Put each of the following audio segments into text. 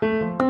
Thank you.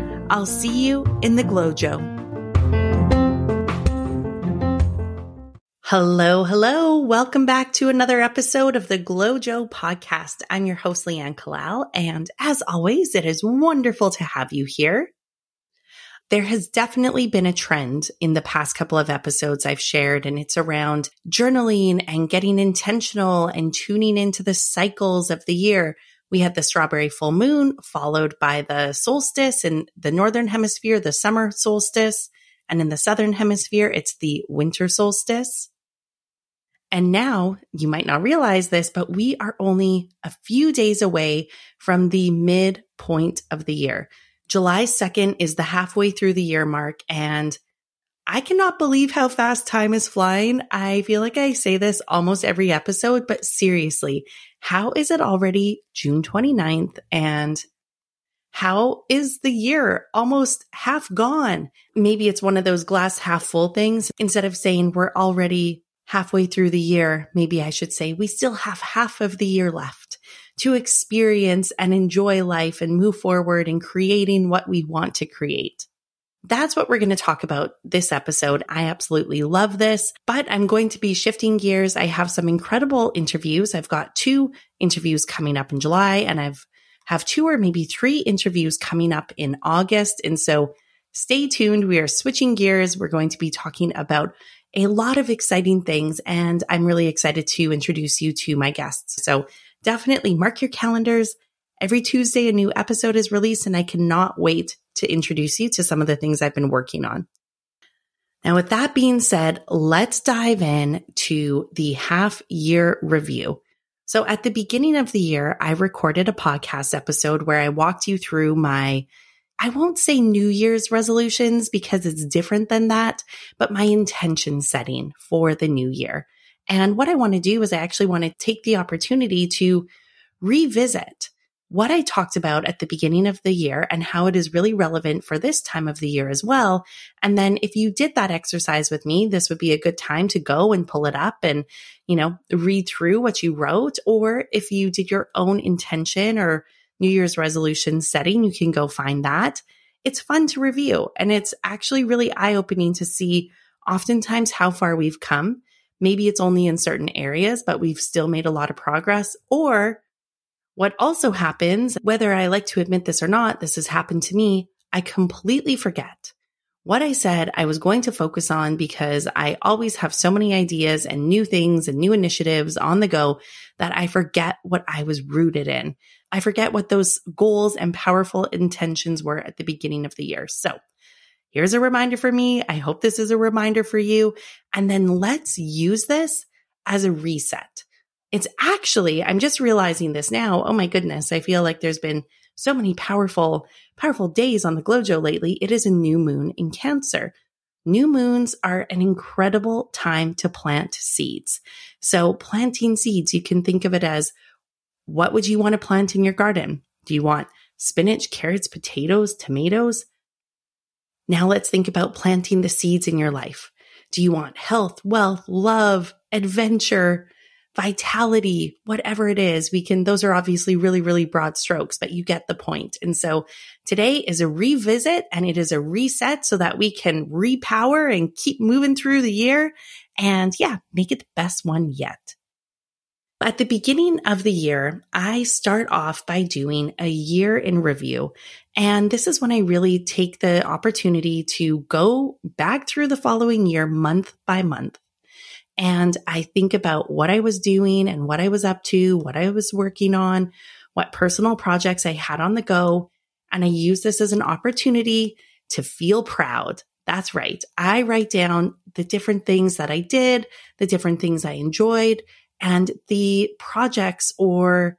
I'll see you in the GlowJo. Hello, hello. Welcome back to another episode of the GlowJo podcast. I'm your host, Leanne Kallal. And as always, it is wonderful to have you here. There has definitely been a trend in the past couple of episodes I've shared, and it's around journaling and getting intentional and tuning into the cycles of the year we had the strawberry full moon followed by the solstice in the northern hemisphere, the summer solstice. And in the southern hemisphere, it's the winter solstice. And now you might not realize this, but we are only a few days away from the midpoint of the year. July 2nd is the halfway through the year mark. And I cannot believe how fast time is flying. I feel like I say this almost every episode, but seriously, how is it already June 29th and how is the year almost half gone? Maybe it's one of those glass half full things. Instead of saying we're already halfway through the year, maybe I should say we still have half of the year left to experience and enjoy life and move forward in creating what we want to create. That's what we're going to talk about this episode. I absolutely love this, but I'm going to be shifting gears. I have some incredible interviews. I've got two interviews coming up in July and I've have two or maybe three interviews coming up in August. And so stay tuned. We are switching gears. We're going to be talking about a lot of exciting things and I'm really excited to introduce you to my guests. So definitely mark your calendars. Every Tuesday, a new episode is released and I cannot wait to introduce you to some of the things I've been working on. Now, with that being said, let's dive in to the half year review. So at the beginning of the year, I recorded a podcast episode where I walked you through my, I won't say New Year's resolutions because it's different than that, but my intention setting for the new year. And what I want to do is I actually want to take the opportunity to revisit what I talked about at the beginning of the year and how it is really relevant for this time of the year as well. And then if you did that exercise with me, this would be a good time to go and pull it up and, you know, read through what you wrote. Or if you did your own intention or New Year's resolution setting, you can go find that. It's fun to review and it's actually really eye opening to see oftentimes how far we've come. Maybe it's only in certain areas, but we've still made a lot of progress or what also happens, whether I like to admit this or not, this has happened to me. I completely forget what I said I was going to focus on because I always have so many ideas and new things and new initiatives on the go that I forget what I was rooted in. I forget what those goals and powerful intentions were at the beginning of the year. So here's a reminder for me. I hope this is a reminder for you. And then let's use this as a reset. It's actually, I'm just realizing this now. Oh my goodness. I feel like there's been so many powerful, powerful days on the GlowJo lately. It is a new moon in Cancer. New moons are an incredible time to plant seeds. So planting seeds, you can think of it as what would you want to plant in your garden? Do you want spinach, carrots, potatoes, tomatoes? Now let's think about planting the seeds in your life. Do you want health, wealth, love, adventure, vitality, whatever it is, we can, those are obviously really, really broad strokes, but you get the point. And so today is a revisit and it is a reset so that we can repower and keep moving through the year and yeah, make it the best one yet. At the beginning of the year, I start off by doing a year in review. And this is when I really take the opportunity to go back through the following year month by month and I think about what I was doing and what I was up to, what I was working on, what personal projects I had on the go. And I use this as an opportunity to feel proud. That's right. I write down the different things that I did, the different things I enjoyed, and the projects or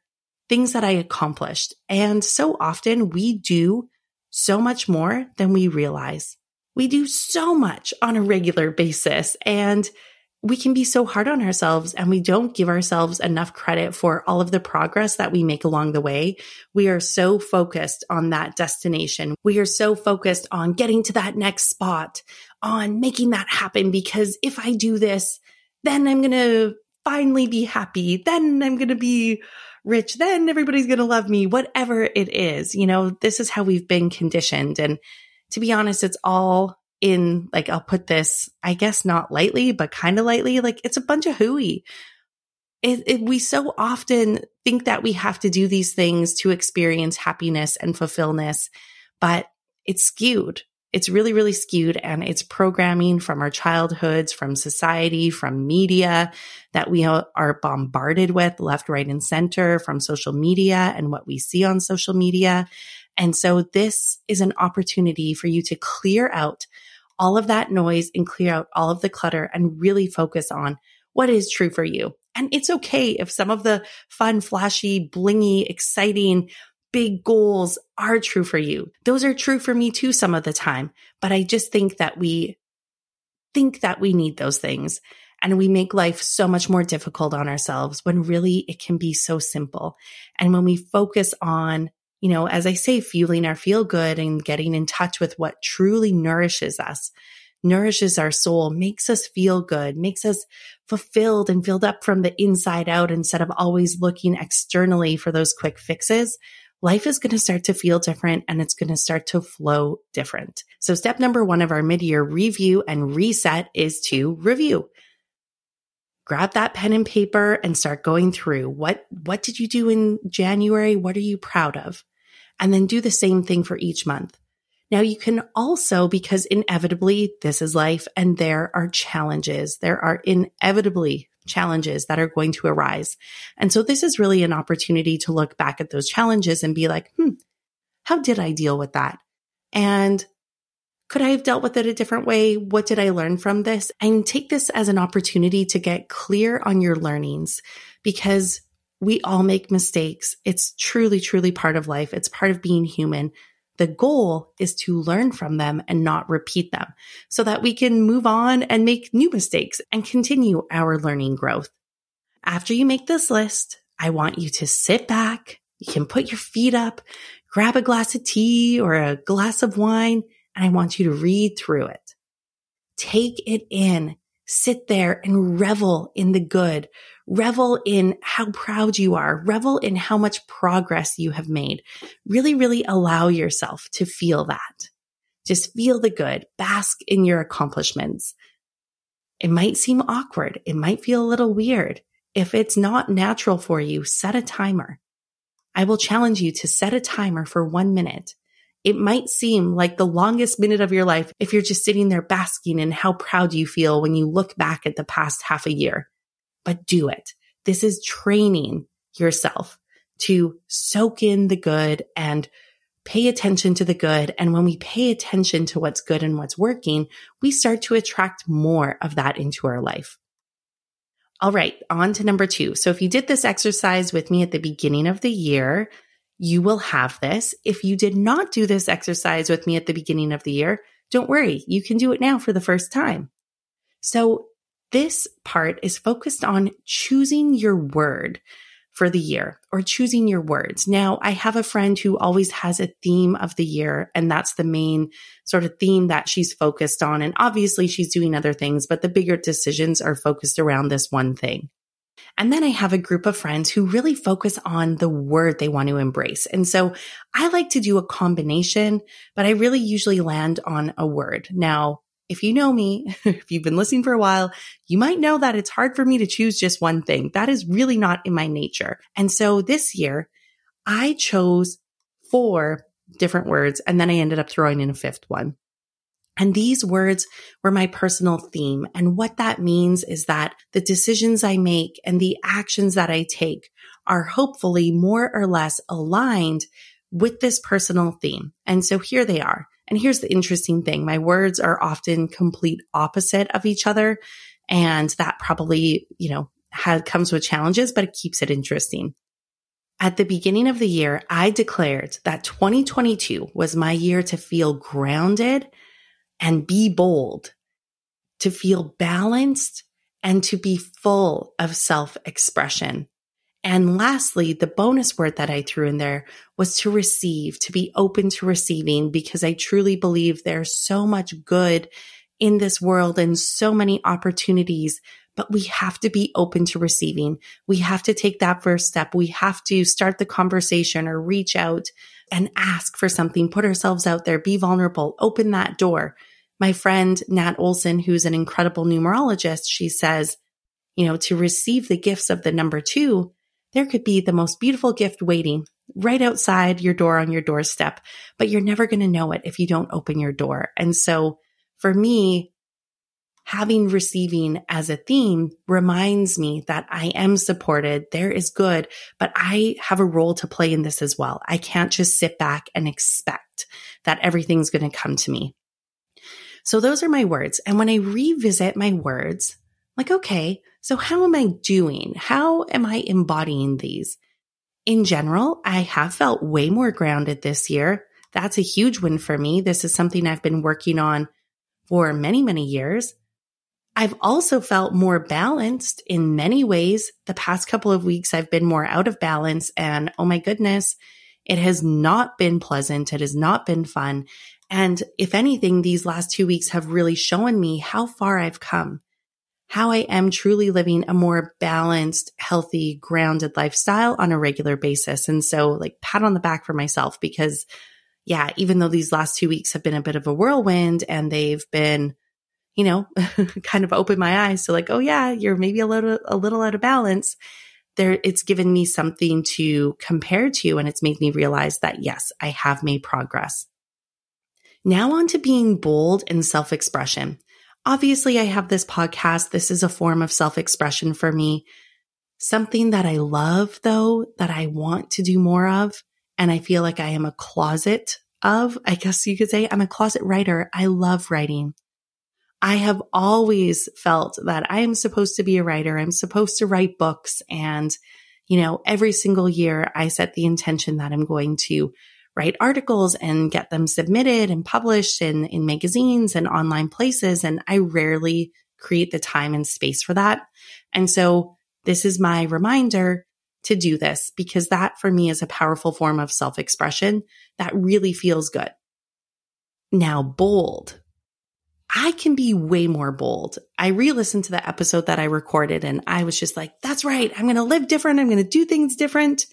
things that I accomplished. And so often we do so much more than we realize. We do so much on a regular basis and we can be so hard on ourselves and we don't give ourselves enough credit for all of the progress that we make along the way. We are so focused on that destination. We are so focused on getting to that next spot, on making that happen because if I do this, then I'm going to finally be happy. Then I'm going to be rich. Then everybody's going to love me, whatever it is. You know, this is how we've been conditioned. And to be honest, it's all in like, I'll put this, I guess not lightly, but kind of lightly. Like it's a bunch of hooey. It, it, we so often think that we have to do these things to experience happiness and fulfillment, but it's skewed. It's really, really skewed and it's programming from our childhoods, from society, from media that we are bombarded with left, right, and center from social media and what we see on social media. And so this is an opportunity for you to clear out all of that noise and clear out all of the clutter and really focus on what is true for you. And it's okay if some of the fun, flashy, blingy, exciting, big goals are true for you. Those are true for me too some of the time. But I just think that we think that we need those things and we make life so much more difficult on ourselves when really it can be so simple. And when we focus on you know, as I say, fueling our feel good and getting in touch with what truly nourishes us, nourishes our soul, makes us feel good, makes us fulfilled and filled up from the inside out instead of always looking externally for those quick fixes. Life is going to start to feel different and it's going to start to flow different. So step number one of our mid-year review and reset is to review grab that pen and paper and start going through what what did you do in January what are you proud of and then do the same thing for each month. Now you can also, because inevitably this is life and there are challenges. There are inevitably challenges that are going to arise. And so this is really an opportunity to look back at those challenges and be like, hmm, how did I deal with that? And could I have dealt with it a different way? What did I learn from this? And take this as an opportunity to get clear on your learnings because we all make mistakes. It's truly, truly part of life. It's part of being human. The goal is to learn from them and not repeat them so that we can move on and make new mistakes and continue our learning growth. After you make this list, I want you to sit back. You can put your feet up, grab a glass of tea or a glass of wine, and I want you to read through it. Take it in. Sit there and revel in the good. Revel in how proud you are. Revel in how much progress you have made. Really, really allow yourself to feel that. Just feel the good. Bask in your accomplishments. It might seem awkward. It might feel a little weird. If it's not natural for you, set a timer. I will challenge you to set a timer for one minute. It might seem like the longest minute of your life if you're just sitting there basking in how proud you feel when you look back at the past half a year but do it. This is training yourself to soak in the good and pay attention to the good. And when we pay attention to what's good and what's working, we start to attract more of that into our life. All right, on to number two. So if you did this exercise with me at the beginning of the year, you will have this. If you did not do this exercise with me at the beginning of the year, don't worry. You can do it now for the first time. So this part is focused on choosing your word for the year or choosing your words. Now, I have a friend who always has a theme of the year, and that's the main sort of theme that she's focused on. And obviously, she's doing other things, but the bigger decisions are focused around this one thing. And then I have a group of friends who really focus on the word they want to embrace. And so I like to do a combination, but I really usually land on a word. Now, if you know me, if you've been listening for a while, you might know that it's hard for me to choose just one thing. That is really not in my nature. And so this year I chose four different words and then I ended up throwing in a fifth one. And these words were my personal theme. And what that means is that the decisions I make and the actions that I take are hopefully more or less aligned with this personal theme. And so here they are. And here's the interesting thing. My words are often complete opposite of each other. And that probably, you know, had, comes with challenges, but it keeps it interesting. At the beginning of the year, I declared that 2022 was my year to feel grounded and be bold, to feel balanced and to be full of self expression. And lastly, the bonus word that I threw in there was to receive, to be open to receiving, because I truly believe there's so much good in this world and so many opportunities, but we have to be open to receiving. We have to take that first step. We have to start the conversation or reach out and ask for something, put ourselves out there, be vulnerable, open that door. My friend Nat Olson, who's an incredible numerologist, she says, you know, to receive the gifts of the number two, there could be the most beautiful gift waiting right outside your door on your doorstep, but you're never going to know it if you don't open your door. And so for me, having receiving as a theme reminds me that I am supported. There is good, but I have a role to play in this as well. I can't just sit back and expect that everything's going to come to me. So those are my words. And when I revisit my words, like, okay, so how am I doing? How am I embodying these? In general, I have felt way more grounded this year. That's a huge win for me. This is something I've been working on for many, many years. I've also felt more balanced in many ways. The past couple of weeks, I've been more out of balance and oh my goodness, it has not been pleasant. It has not been fun. And if anything, these last two weeks have really shown me how far I've come, how I am truly living a more balanced, healthy, grounded lifestyle on a regular basis. And so like pat on the back for myself because yeah, even though these last two weeks have been a bit of a whirlwind and they've been, you know, kind of opened my eyes to like, oh yeah, you're maybe a little, a little out of balance. There, it's given me something to compare to and it's made me realize that yes, I have made progress. Now on to being bold and self expression. Obviously, I have this podcast. This is a form of self expression for me. Something that I love though, that I want to do more of and I feel like I am a closet of, I guess you could say I'm a closet writer. I love writing. I have always felt that I am supposed to be a writer. I'm supposed to write books. And, you know, every single year I set the intention that I'm going to write articles and get them submitted and published in, in magazines and online places. And I rarely create the time and space for that. And so this is my reminder to do this because that for me is a powerful form of self expression that really feels good. Now, bold. I can be way more bold. I re listened to the episode that I recorded and I was just like, that's right. I'm going to live different. I'm going to do things different.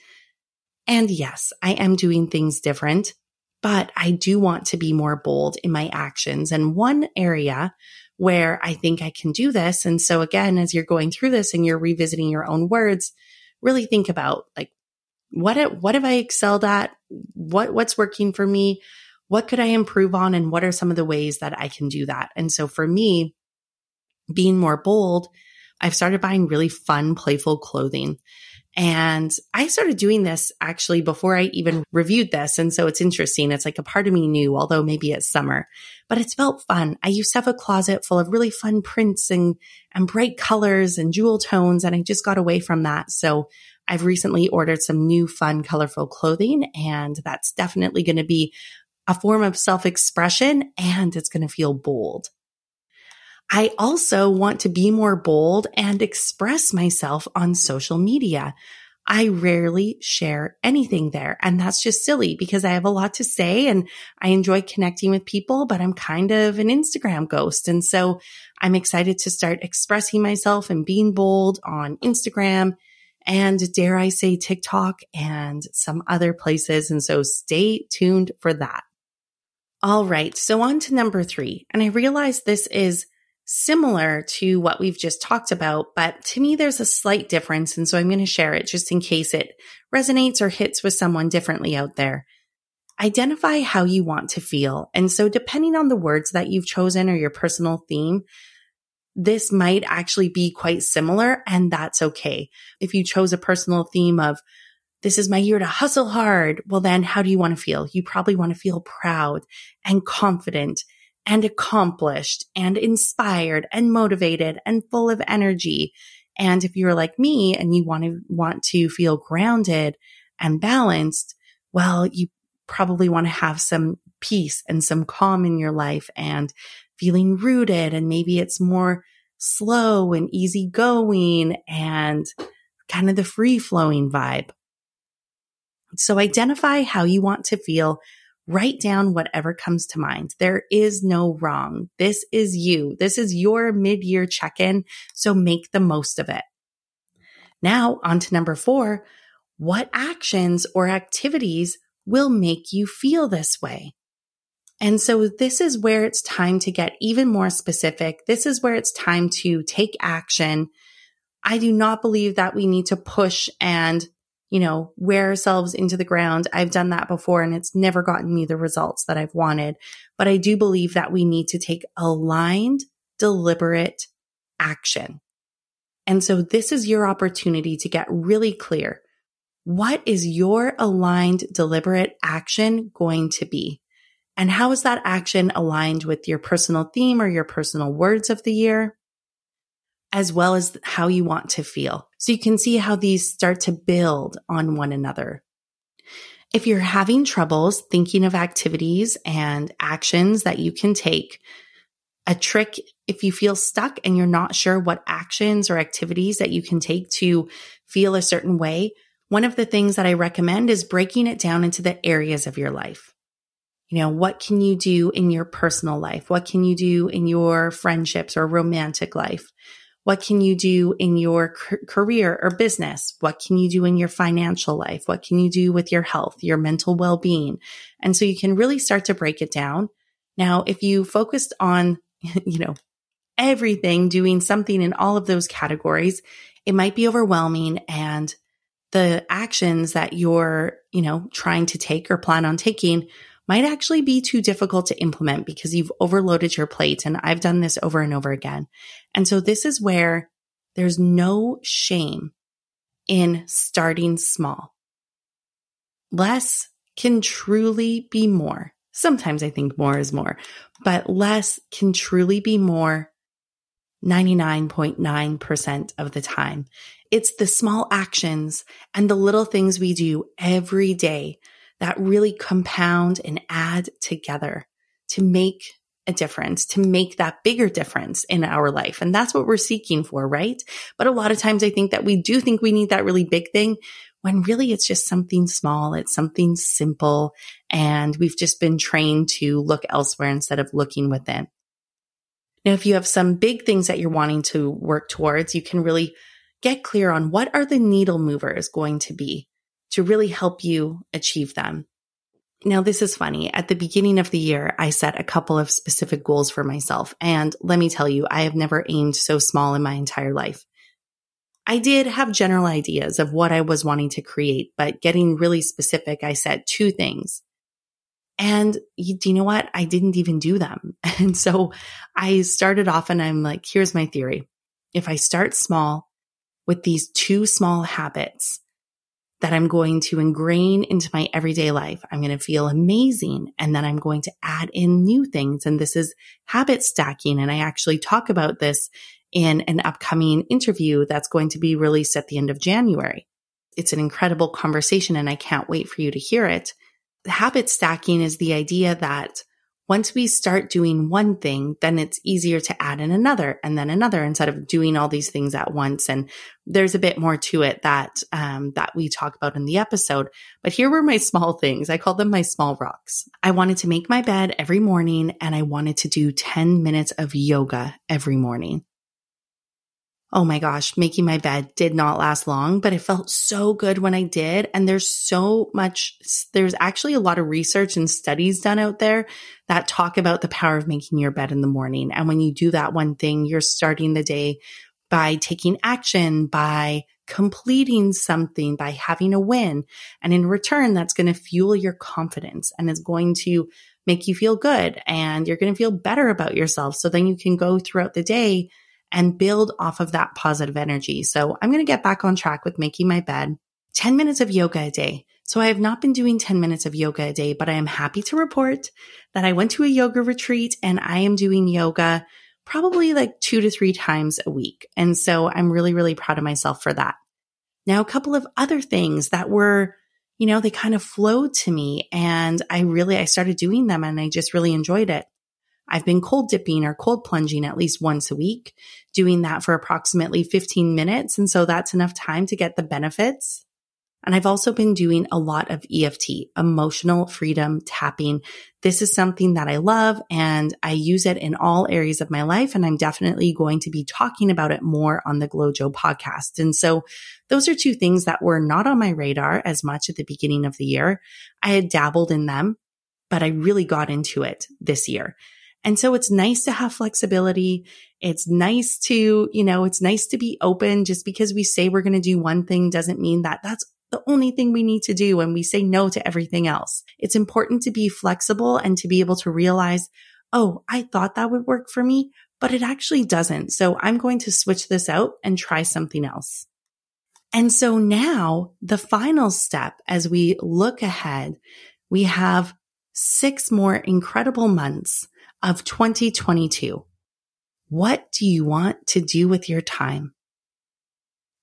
And yes, I am doing things different, but I do want to be more bold in my actions. And one area where I think I can do this. And so again, as you're going through this and you're revisiting your own words, really think about like, what, what have I excelled at? What, what's working for me? What could I improve on? And what are some of the ways that I can do that? And so for me, being more bold, I've started buying really fun, playful clothing. And I started doing this actually before I even reviewed this. And so it's interesting. It's like a part of me knew, although maybe it's summer, but it's felt fun. I used to have a closet full of really fun prints and, and bright colors and jewel tones. And I just got away from that. So I've recently ordered some new fun, colorful clothing. And that's definitely going to be a form of self expression and it's going to feel bold. I also want to be more bold and express myself on social media. I rarely share anything there. And that's just silly because I have a lot to say and I enjoy connecting with people, but I'm kind of an Instagram ghost. And so I'm excited to start expressing myself and being bold on Instagram and dare I say TikTok and some other places. And so stay tuned for that. All right. So on to number three. And I realize this is similar to what we've just talked about, but to me, there's a slight difference. And so I'm going to share it just in case it resonates or hits with someone differently out there. Identify how you want to feel. And so depending on the words that you've chosen or your personal theme, this might actually be quite similar and that's okay. If you chose a personal theme of this is my year to hustle hard. Well, then how do you want to feel? You probably want to feel proud and confident and accomplished and inspired and motivated and full of energy. And if you're like me and you want to want to feel grounded and balanced, well, you probably want to have some peace and some calm in your life and feeling rooted. And maybe it's more slow and easygoing and kind of the free flowing vibe. So identify how you want to feel. Write down whatever comes to mind. There is no wrong. This is you. This is your mid year check in. So make the most of it. Now on to number four. What actions or activities will make you feel this way? And so this is where it's time to get even more specific. This is where it's time to take action. I do not believe that we need to push and, you know, wear ourselves into the ground. I've done that before and it's never gotten me the results that I've wanted. But I do believe that we need to take aligned, deliberate action. And so this is your opportunity to get really clear. What is your aligned, deliberate action going to be? And how is that action aligned with your personal theme or your personal words of the year? As well as how you want to feel. So you can see how these start to build on one another. If you're having troubles thinking of activities and actions that you can take, a trick if you feel stuck and you're not sure what actions or activities that you can take to feel a certain way, one of the things that I recommend is breaking it down into the areas of your life. You know, what can you do in your personal life? What can you do in your friendships or romantic life? What can you do in your career or business? What can you do in your financial life? What can you do with your health, your mental well being? And so you can really start to break it down. Now, if you focused on, you know, everything, doing something in all of those categories, it might be overwhelming and the actions that you're, you know, trying to take or plan on taking might actually be too difficult to implement because you've overloaded your plate. And I've done this over and over again. And so this is where there's no shame in starting small. Less can truly be more. Sometimes I think more is more, but less can truly be more 99.9% of the time. It's the small actions and the little things we do every day that really compound and add together to make a difference, to make that bigger difference in our life. And that's what we're seeking for, right? But a lot of times I think that we do think we need that really big thing when really it's just something small. It's something simple. And we've just been trained to look elsewhere instead of looking within. Now, if you have some big things that you're wanting to work towards, you can really get clear on what are the needle movers going to be to really help you achieve them. Now, this is funny. At the beginning of the year, I set a couple of specific goals for myself. And let me tell you, I have never aimed so small in my entire life. I did have general ideas of what I was wanting to create, but getting really specific, I set two things. And you, do you know what? I didn't even do them. And so I started off and I'm like, here's my theory. If I start small with these two small habits, that I'm going to ingrain into my everyday life. I'm going to feel amazing. And then I'm going to add in new things. And this is habit stacking. And I actually talk about this in an upcoming interview that's going to be released at the end of January. It's an incredible conversation and I can't wait for you to hear it. Habit stacking is the idea that once we start doing one thing, then it's easier to add in another and then another instead of doing all these things at once. And there's a bit more to it that, um, that we talk about in the episode. But here were my small things. I call them my small rocks. I wanted to make my bed every morning and I wanted to do 10 minutes of yoga every morning. Oh my gosh, making my bed did not last long, but it felt so good when I did. And there's so much, there's actually a lot of research and studies done out there that talk about the power of making your bed in the morning. And when you do that one thing, you're starting the day by taking action, by completing something, by having a win. And in return, that's going to fuel your confidence and is going to make you feel good and you're going to feel better about yourself. So then you can go throughout the day and build off of that positive energy. So I'm going to get back on track with making my bed. 10 minutes of yoga a day. So I have not been doing 10 minutes of yoga a day, but I am happy to report that I went to a yoga retreat and I am doing yoga probably like two to three times a week. And so I'm really, really proud of myself for that. Now, a couple of other things that were, you know, they kind of flowed to me and I really, I started doing them and I just really enjoyed it. I've been cold dipping or cold plunging at least once a week, doing that for approximately 15 minutes. And so that's enough time to get the benefits. And I've also been doing a lot of EFT, emotional freedom tapping. This is something that I love and I use it in all areas of my life. And I'm definitely going to be talking about it more on the GlowJo podcast. And so those are two things that were not on my radar as much at the beginning of the year. I had dabbled in them, but I really got into it this year. And so it's nice to have flexibility. It's nice to, you know, it's nice to be open. Just because we say we're going to do one thing doesn't mean that that's the only thing we need to do and we say no to everything else. It's important to be flexible and to be able to realize, oh, I thought that would work for me, but it actually doesn't. So I'm going to switch this out and try something else. And so now the final step as we look ahead, we have six more incredible months of 2022. What do you want to do with your time?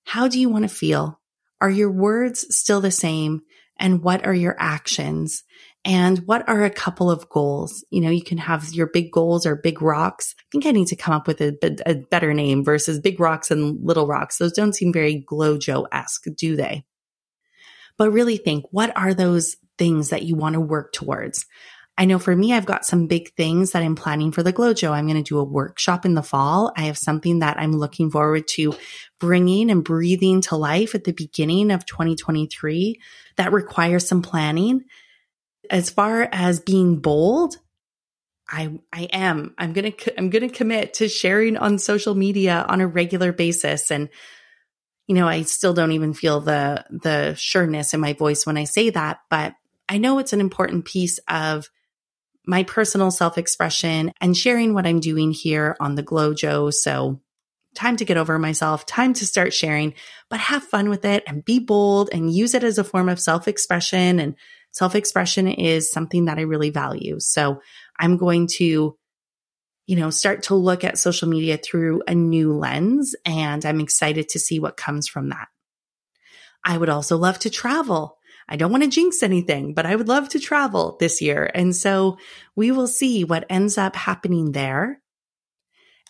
How do you want to feel? Are your words still the same? And what are your actions? And what are a couple of goals? You know, you can have your big goals or big rocks. I think I need to come up with a, a better name versus big rocks and little rocks. Those don't seem very GlowJo-esque, do they? But really think, what are those things that you want to work towards? I know for me, I've got some big things that I'm planning for the GlowJo. I'm going to do a workshop in the fall. I have something that I'm looking forward to bringing and breathing to life at the beginning of 2023 that requires some planning. As far as being bold, I, I am, I'm going to, I'm going to commit to sharing on social media on a regular basis. And, you know, I still don't even feel the, the sureness in my voice when I say that, but I know it's an important piece of my personal self expression and sharing what I'm doing here on the GlowJo. So time to get over myself, time to start sharing, but have fun with it and be bold and use it as a form of self expression. And self expression is something that I really value. So I'm going to, you know, start to look at social media through a new lens and I'm excited to see what comes from that. I would also love to travel. I don't want to jinx anything, but I would love to travel this year. And so we will see what ends up happening there.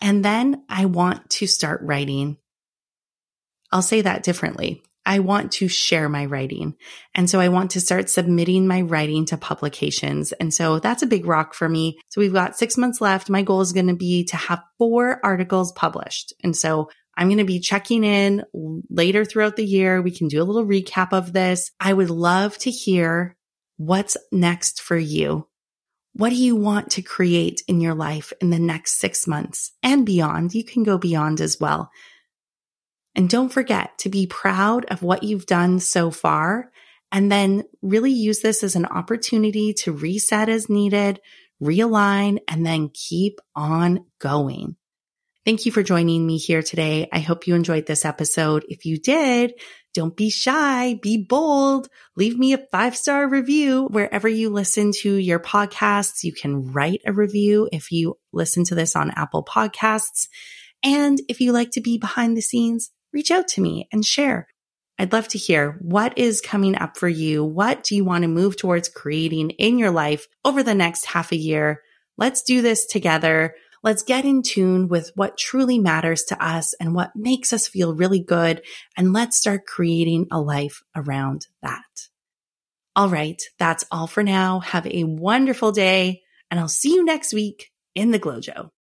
And then I want to start writing. I'll say that differently. I want to share my writing. And so I want to start submitting my writing to publications. And so that's a big rock for me. So we've got six months left. My goal is going to be to have four articles published. And so I'm going to be checking in later throughout the year. We can do a little recap of this. I would love to hear what's next for you. What do you want to create in your life in the next six months and beyond? You can go beyond as well. And don't forget to be proud of what you've done so far and then really use this as an opportunity to reset as needed, realign, and then keep on going. Thank you for joining me here today. I hope you enjoyed this episode. If you did, don't be shy, be bold. Leave me a five star review wherever you listen to your podcasts. You can write a review if you listen to this on Apple Podcasts. And if you like to be behind the scenes, reach out to me and share. I'd love to hear what is coming up for you. What do you want to move towards creating in your life over the next half a year? Let's do this together. Let's get in tune with what truly matters to us and what makes us feel really good. And let's start creating a life around that. All right. That's all for now. Have a wonderful day and I'll see you next week in the GlowJo.